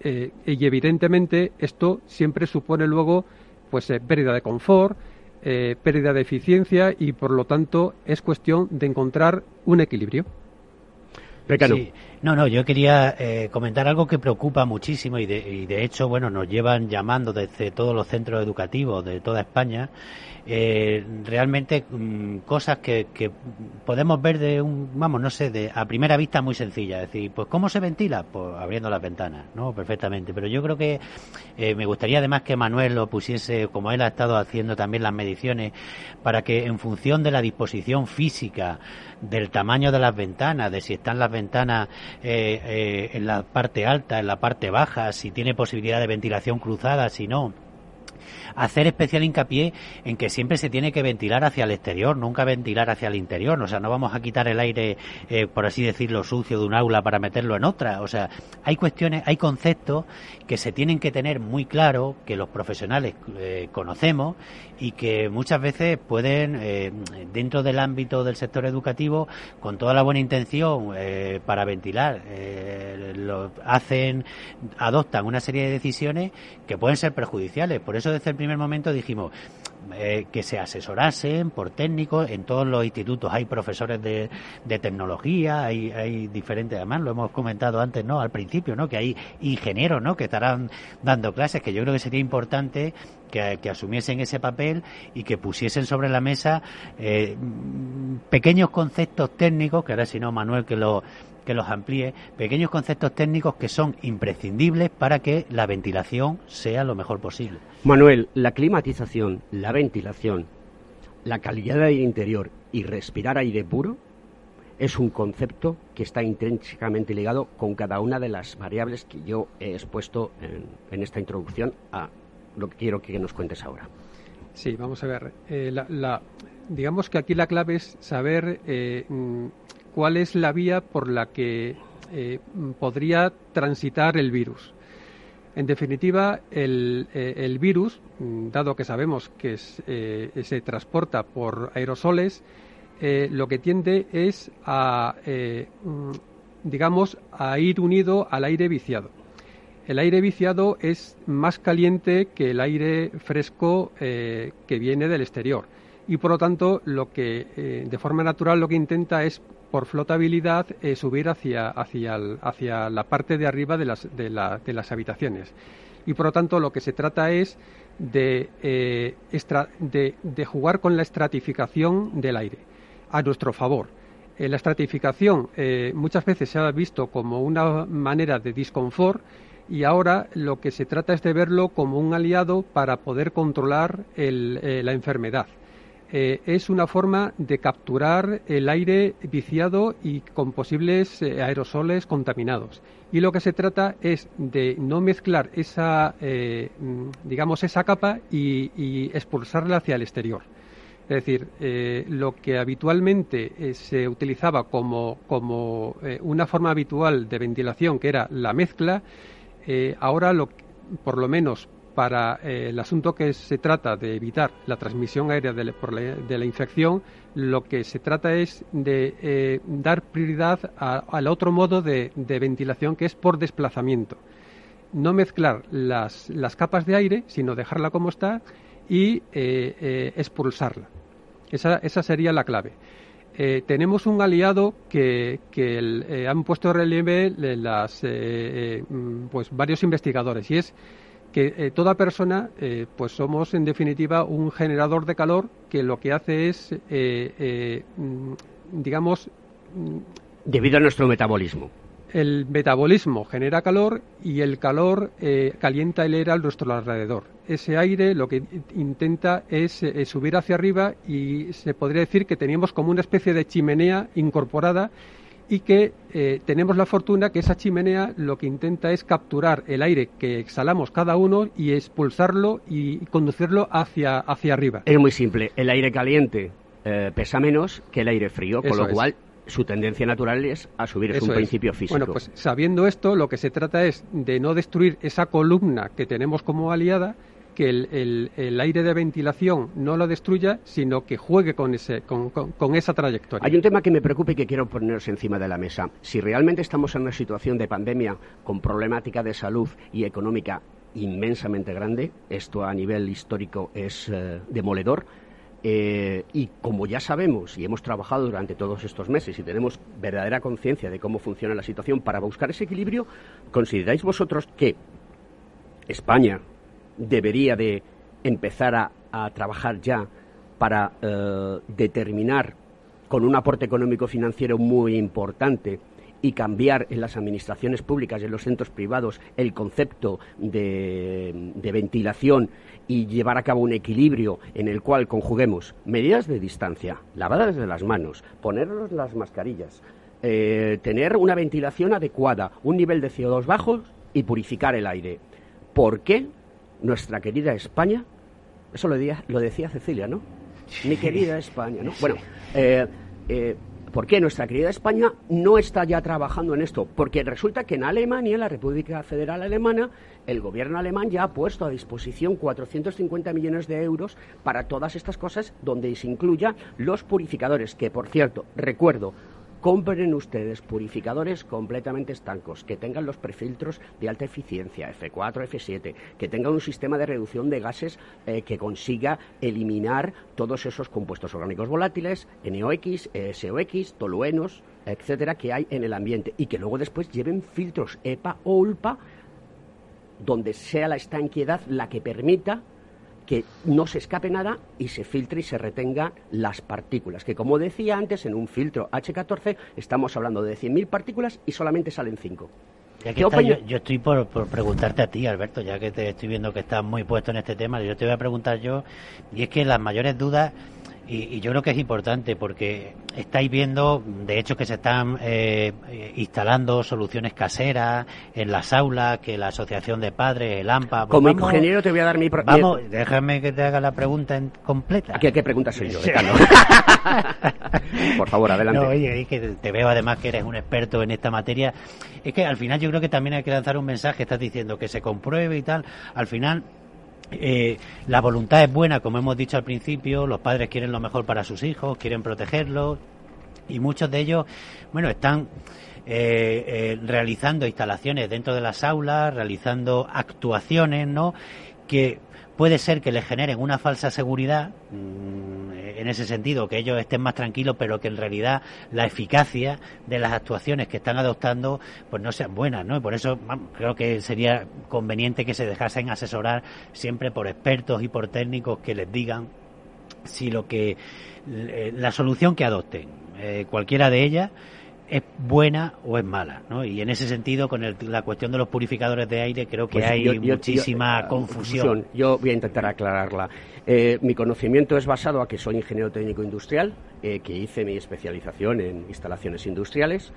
S4: Eh, y evidentemente esto siempre supone luego pues eh, pérdida de confort, pérdida de eficiencia y por lo tanto es cuestión de encontrar un equilibrio.
S3: Sí. No, no, yo quería eh, comentar algo que preocupa muchísimo y de, y de hecho, bueno, nos llevan llamando desde todos los centros educativos de toda España eh, realmente mm, cosas que, podemos ver de un, vamos, no sé, de a primera vista muy sencilla. Es decir, pues ¿cómo se ventila? Pues abriendo las ventanas, ¿no? Perfectamente. Pero yo creo que eh, me gustaría además que Manuel lo pusiese, como él ha estado haciendo también las mediciones, para que en función de la disposición física, del tamaño de las ventanas, de si están las ventanas eh, en la parte alta, en la parte baja, si tiene posibilidad de ventilación cruzada, si no hacer especial hincapié en que siempre se tiene que ventilar hacia el exterior, nunca ventilar hacia el interior. O sea, no vamos a quitar el aire, eh, por así decirlo, sucio de un aula para meterlo en otra. O sea, hay cuestiones, hay conceptos que se tienen que tener muy claro, que los profesionales eh, conocemos y que muchas veces pueden, eh, dentro del ámbito del sector educativo, con toda la buena intención para ventilar, lo hacen, adoptan una serie de decisiones que pueden ser perjudiciales. Por eso desde el primer momento dijimos, eh, que se asesorasen por técnicos. En todos los institutos hay profesores de, tecnología, hay, hay diferentes, además lo hemos comentado antes, ¿no? Al principio, ¿no? Que hay ingenieros, ¿no? Que estarán dando clases, que yo creo que sería importante que, asumiesen ese papel y que pusiesen sobre la mesa eh, pequeños conceptos técnicos, que ahora si no Manuel que lo que los amplíe, pequeños conceptos técnicos que son imprescindibles para que la ventilación sea lo mejor posible.
S2: Manuel, la climatización, la ventilación, la calidad del aire interior y respirar aire puro es un concepto que está intrínsecamente ligado con cada una de las variables que yo he expuesto en, esta introducción a lo que quiero que nos cuentes ahora.
S4: Sí, vamos a ver. Eh, la, digamos que aquí la clave es saber eh, cuál es la vía por la que eh, podría transitar el virus. En definitiva, el, virus, mm, dado que sabemos que se transporta por aerosoles, lo que tiende es a, mm, digamos, a ir unido al aire viciado el aire viciado es más caliente que el aire fresco eh, que viene del exterior y por lo tanto lo que eh, de forma natural lo que intenta es por flotabilidad eh, subir hacia, hacia, hacia, la parte de arriba de las, de, de las, habitaciones y por lo tanto lo que se trata es de, de, de jugar con la estratificación del aire a nuestro favor la estratificación muchas veces se ha visto como una manera de disconfort y ahora lo que se trata es de verlo como un aliado para poder controlar eh, la enfermedad. Eh, es una forma de capturar el aire viciado y con posibles eh, aerosoles contaminados. Y lo que se trata es de no mezclar esa, digamos, esa capa y, expulsarla hacia el exterior. Es decir, lo que habitualmente se utilizaba como, como una forma habitual de ventilación, que era la mezcla, eh, ahora, lo, por lo menos para eh, el asunto que se trata de evitar la transmisión aérea de, la, infección, lo que se trata es de eh, dar prioridad al otro modo de, ventilación que es por desplazamiento. No mezclar las, capas de aire, sino dejarla como está y expulsarla. esa sería la clave. Eh, tenemos un aliado que, eh, han puesto relieve las, eh, mm, pues varios investigadores y es que toda persona pues somos en definitiva un generador de calor que lo que hace es mm, digamos
S2: mm, debido a nuestro metabolismo
S4: el metabolismo genera calor y el calor eh, calienta el aire a nuestro alrededor. Ese aire lo que intenta es eh, subir hacia arriba y se podría decir que teníamos como una especie de chimenea incorporada y que eh, tenemos la fortuna que esa chimenea lo que intenta es capturar el aire que exhalamos cada uno y expulsarlo y conducirlo hacia, hacia arriba.
S2: Es muy simple, el aire caliente pesa menos que el aire frío, con lo cual su tendencia natural es a subir, es un principio físico.
S4: Bueno, pues sabiendo esto, lo que se trata es de no destruir esa columna que tenemos como aliada, que el, aire de ventilación no lo destruya, sino que juegue con, ese, con, esa trayectoria.
S2: Hay un tema que me preocupa y que quiero poneros encima de la mesa. Si realmente estamos en una situación de pandemia con problemática de salud y económica inmensamente grande, esto a nivel histórico es eh, demoledor, eh, y como ya sabemos y hemos trabajado durante todos estos meses y tenemos verdadera conciencia de cómo funciona la situación para buscar ese equilibrio, ¿consideráis vosotros que España debería de empezar a, trabajar ya para eh, determinar con un aporte económico financiero muy importante y cambiar en las administraciones públicas y en los centros privados el concepto de, ventilación y llevar a cabo un equilibrio en el cual conjuguemos medidas de distancia, lavadas de las manos, ponernos las mascarillas, eh, tener una ventilación adecuada, un nivel de CO2 bajo y purificar el aire. ¿Por qué nuestra querida España, eso lo decía, lo decía Cecilia, ¿no? Mi querida España, ¿no? Bueno, eh, eh, ¿Por qué nuestra querida España no está ya trabajando en esto? Porque resulta que en Alemania, en la República Federal Alemana, el gobierno alemán ya ha puesto a disposición 450 millones de euros para todas estas cosas, donde se incluya los purificadores, que por cierto, recuerdo, compren ustedes purificadores completamente estancos, que tengan los prefiltros de alta eficiencia, F4, F7, que tengan un sistema de reducción de gases eh, que consiga eliminar todos esos compuestos orgánicos volátiles, NOx, SOX, toluenos, etcétera, que hay en el ambiente y que luego después lleven filtros EPA o ULPA donde sea la estanquedad la que permita que no se escape nada y se filtre y se retenga las partículas. Que como decía antes, en un filtro H14 estamos hablando de 100.000 partículas y solamente salen 5.
S3: yo, estoy por, preguntarte a ti, Alberto, ya que te estoy viendo que estás muy puesto en este tema, yo te voy a preguntar yo, y es que las mayores dudas y, yo creo que es importante porque estáis viendo, de hecho, que se están eh, instalando soluciones caseras en las aulas, que la Asociación de Padres, el AMPA...
S2: Pues Como ingeniero te voy a dar mi...
S3: Vamos, déjame que te haga la pregunta en completa.
S2: Aquí, ¿qué pregunta soy yo? Por favor, adelante.
S3: No, oye, que te veo además que eres un experto en esta materia. Es que al final yo creo que también hay que lanzar un mensaje, estás diciendo que se compruebe y tal. Al final eh, la voluntad es buena, como hemos dicho al principio, los padres quieren lo mejor para sus hijos, quieren protegerlos y muchos de ellos, bueno, están eh, eh, realizando instalaciones dentro de las aulas, realizando actuaciones, ¿no? Que puede ser que les generen una falsa seguridad, mm, en ese sentido, que ellos estén más tranquilos, pero que en realidad la eficacia de las actuaciones que están adoptando pues no sean buenas, ¿no? Y por eso creo que sería conveniente que se dejasen asesorar siempre por expertos y por técnicos que les digan si lo que eh, la solución que adopten, eh, cualquiera de ellas, es buena o es mala, ¿no? Y en ese sentido, con la cuestión de los purificadores de aire, creo que pues hay muchísima ah, confusión.
S2: Yo voy a intentar aclararla. Eh, mi conocimiento es basado a que soy ingeniero técnico industrial, eh, que hice mi especialización en instalaciones industriales.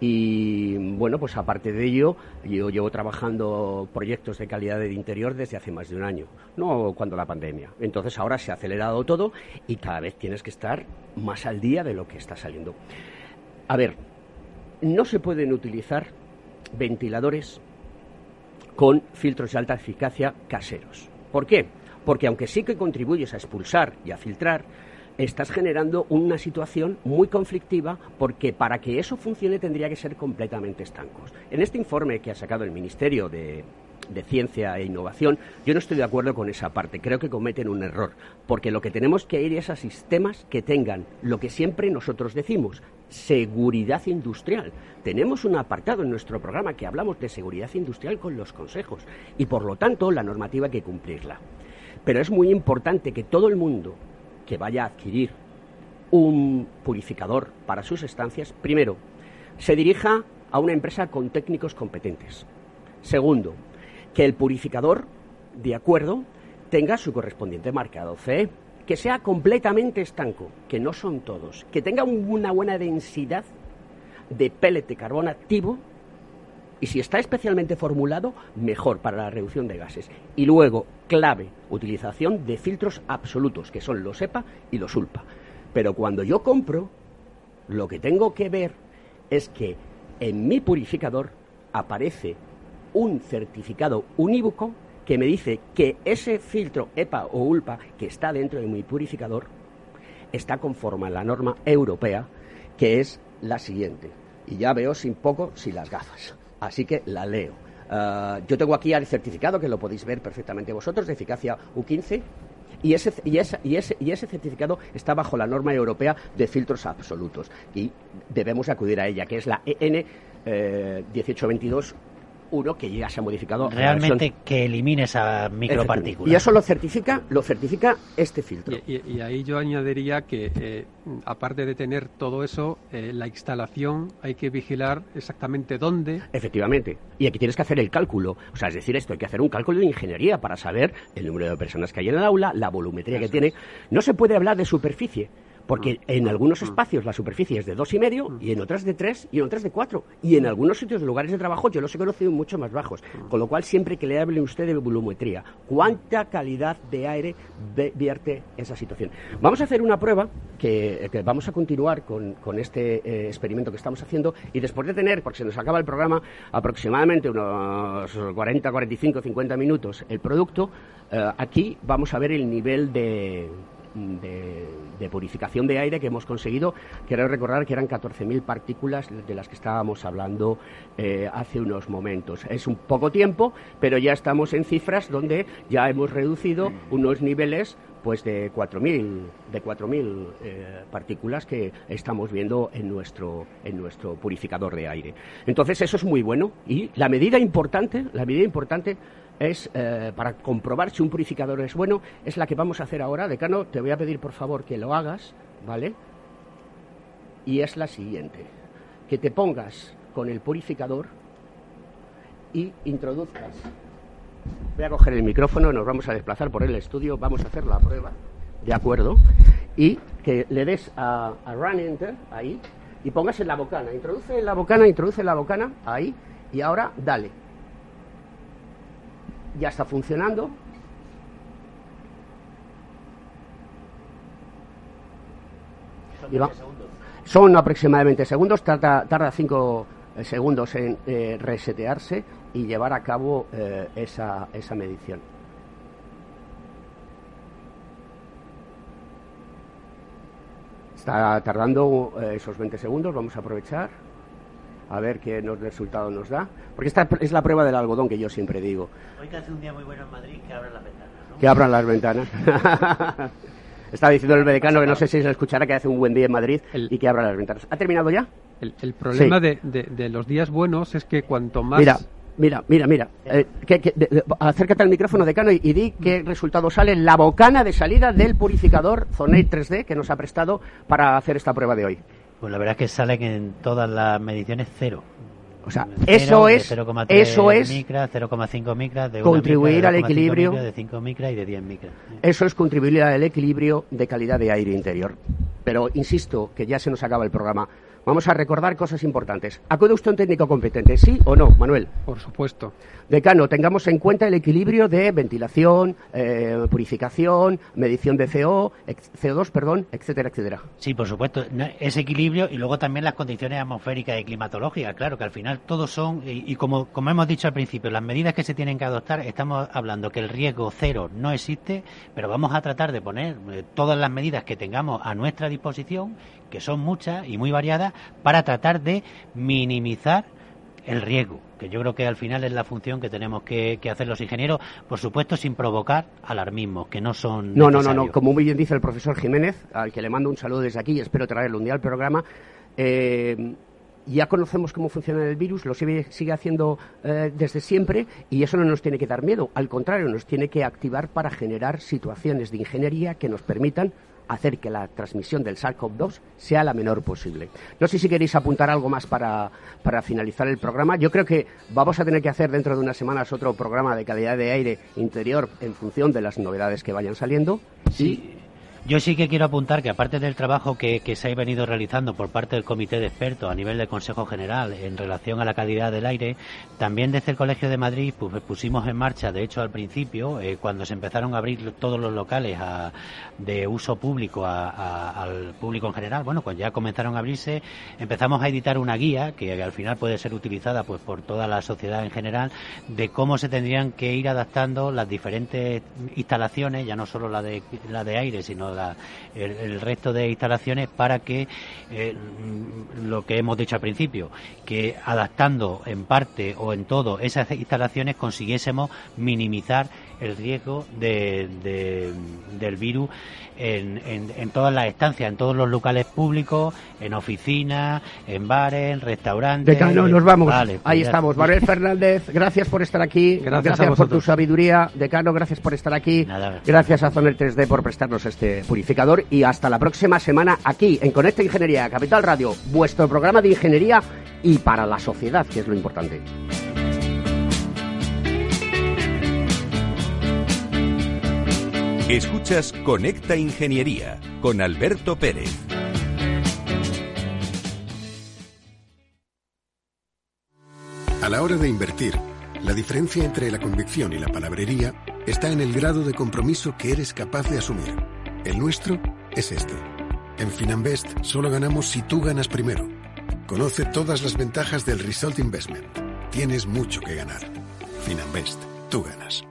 S2: Y bueno, pues aparte de ello, yo llevo trabajando proyectos de calidad de interior desde hace más de un año, no cuando la pandemia. Entonces ahora se ha acelerado todo y cada vez tienes que estar más al día de lo que está saliendo. A ver, no se pueden utilizar ventiladores con filtros de alta eficacia caseros. ¿Por qué? Porque aunque sí que contribuyes a expulsar y a filtrar, estás generando una situación muy conflictiva porque para que eso funcione tendría que ser completamente estancos. En este informe que ha sacado el Ministerio de, ciencia e innovación, yo no estoy de acuerdo con esa parte. Creo que cometen un error, porque lo que tenemos que ir es a sistemas que tengan lo que siempre nosotros decimos, seguridad industrial. Tenemos un apartado en nuestro programa que hablamos de seguridad industrial con los consejos y por lo tanto la normativa hay que cumplirla. Pero es muy importante que todo el mundo que vaya a adquirir un purificador para sus estancias, primero, se dirija a una empresa con técnicos competentes. Segundo, que el purificador, de acuerdo, tenga su correspondiente marcado CE, que sea completamente estanco, que no son todos, que tenga una buena densidad de pellet de carbón activo y si está especialmente formulado, mejor para la reducción de gases. Y luego, clave, utilización de filtros absolutos, que son los EPA y los ULPA. Pero cuando yo compro, lo que tengo que ver es que en mi purificador aparece un certificado unívoco que me dice que ese filtro EPA o ULPA que está dentro de mi purificador está conforme a la norma europea, que es la siguiente. Y ya veo sin poco si las gafas. Así que la leo. Ah, yo tengo aquí el certificado, que lo podéis ver perfectamente vosotros, de eficacia U15, y ese, y, ese, y, ese, y ese certificado está bajo la norma europea de filtros absolutos. Y debemos acudir a ella, que es la EN 1822 eh, uno que ya se ha modificado.
S3: Realmente que elimine esa micropartícula.
S2: Y eso lo certifica, lo certifica este filtro.
S4: Y, ahí yo añadiría que, eh, aparte de tener todo eso, eh, la instalación hay que vigilar exactamente dónde.
S2: Efectivamente. Y aquí tienes que hacer el cálculo. O sea, es decir, esto hay que hacer un cálculo de ingeniería para saber el número de personas que hay en el aula, la volumetría que tiene. No se puede hablar de superficie porque mm. en algunos mm. espacios la superficie es de dos y medio mm. y en otras de tres y en otras de cuatro. Y en algunos sitios de lugares de trabajo yo los he conocido mucho más bajos. Con lo cual siempre que le hable usted de volumetría, ¿cuánta calidad de aire vierte esa situación? Vamos a hacer una prueba que, vamos a continuar con, este eh, experimento que estamos haciendo y después de tener, porque se nos acaba el programa, aproximadamente unos 40, 45, 50 minutos el producto, eh, aquí vamos a ver el nivel de de, purificación de aire que hemos conseguido. Quiero recordar que eran 14.000 partículas de las que estábamos hablando eh, hace unos momentos. Es un poco tiempo, pero ya estamos en cifras donde ya hemos reducido unos niveles pues de 4.000 de 4.000 eh, partículas que estamos viendo en nuestro en nuestro purificador de aire. Entonces eso es muy bueno y la medida importante, la medida importante es eh, para comprobar si un purificador es bueno, es la que vamos a hacer ahora. Decano, te voy a pedir por favor que lo hagas, ¿vale? Y es la siguiente, que te pongas con el purificador y introduzcas. Voy a coger el micrófono, nos vamos a desplazar por el estudio, vamos a hacer la prueba, ¿de acuerdo? Y que le des a, a Run Enter, ahí, y pongas en la bocana. Introduce en la bocana, introduce en la bocana, ahí, y ahora dale ya está funcionando. Son aproximadamente segundos, tarda, tarda cinco eh, segundos en eh, resetearse y llevar a cabo eh, esa, esa medición. Está tardando esos 20 segundos, vamos a aprovechar a ver qué resultado nos da. Porque esta es la prueba del algodón que yo siempre digo.
S3: Hoy que hace un día muy bueno en Madrid, que abran las ventanas.
S2: Que abran las ventanas. Estaba diciendo el decano que no sé si se escuchará que hace un buen día en Madrid y que abran las ventanas. ¿Ha terminado ya?
S4: El, problema de, los días buenos es que cuanto más...
S2: Mira, mira, mira, mira. Eh, acércate al micrófono, decano, y, y, di qué resultado sale la bocana de salida del purificador Zonate 3D que nos ha prestado para hacer esta prueba de hoy.
S3: Pues la verdad es que salen en todas las mediciones cero.
S2: O sea, eso es, eso es
S3: micras, 0,5 micras, de
S2: contribuir al equilibrio
S3: de 5 micras y de 10 micras.
S2: Eso es contribuir al equilibrio de calidad de aire interior. Pero insisto que ya se nos acaba el programa. Vamos a recordar cosas importantes. ¿Acude usted un técnico competente? ¿Sí o no, Manuel?
S4: Por supuesto.
S2: Decano, tengamos en cuenta el equilibrio de ventilación, eh, purificación, medición de CO, CO2, perdón, etcétera, etcétera.
S3: Sí, por supuesto. Ese equilibrio y luego también las condiciones atmosféricas y climatológicas. Claro que al final todos son, y, como, como hemos dicho al principio, las medidas que se tienen que adoptar, estamos hablando que el riesgo cero no existe, pero vamos a tratar de poner eh, todas las medidas que tengamos a nuestra disposición, que son muchas y muy variadas, para tratar de minimizar el riesgo, que yo creo que al final es la función que tenemos que, hacer los ingenieros, por supuesto sin provocar alarmismos, que no son.
S2: No, no, no, no, como muy bien dice el profesor Jiménez, al que le mando un saludo desde aquí y espero traerlo un día al programa. Eh, ya conocemos cómo funciona el virus, lo sigue, sigue haciendo eh, desde siempre y eso no nos tiene que dar miedo, al contrario, nos tiene que activar para generar situaciones de ingeniería que nos permitan hacer que la transmisión del SARS-CoV-2 sea la menor posible. No sé si queréis apuntar algo más para, para, finalizar el programa. Yo creo que vamos a tener que hacer dentro de unas semanas otro programa de calidad de aire interior en función de las novedades que vayan saliendo.
S3: Sí. Yo sí que quiero apuntar que aparte del trabajo que, se ha venido realizando por parte del Comité de Expertos a nivel del Consejo General en relación a la calidad del aire, también desde el Colegio de Madrid pues, pusimos en marcha, de hecho al principio, eh, cuando se empezaron a abrir todos los locales de uso público al público en general, bueno, pues ya comenzaron a abrirse, empezamos a editar una guía que al final puede ser utilizada pues por toda la sociedad en general de cómo se tendrían que ir adaptando las diferentes instalaciones, ya no solo la de, la de aire, sino el, resto de instalaciones para que eh, lo que hemos dicho al principio, que adaptando en parte o en todo esas instalaciones consiguiésemos minimizar el riesgo de, del virus en, en, todas las estancias, en todos los locales públicos, en oficinas, en bares, en restaurantes.
S2: Decano, nos vamos. Pues Ahí estamos. Manuel Fernández, gracias por estar aquí. Gracias, por tu sabiduría. Decano, gracias por estar aquí. gracias a Zonel 3D por prestarnos este purificador. Y hasta la próxima semana aquí en Conecta Ingeniería, Capital Radio, vuestro programa de ingeniería y para la sociedad, que es lo importante.
S1: Escuchas Conecta Ingeniería con Alberto Pérez.
S9: A la hora de invertir, la diferencia entre la convicción y la palabrería está en el grado de compromiso que eres capaz de asumir. El nuestro es este. En Finanbest solo ganamos si tú ganas primero. Conoce todas las ventajas del Result Investment. Tienes mucho que ganar. Finanbest, tú ganas.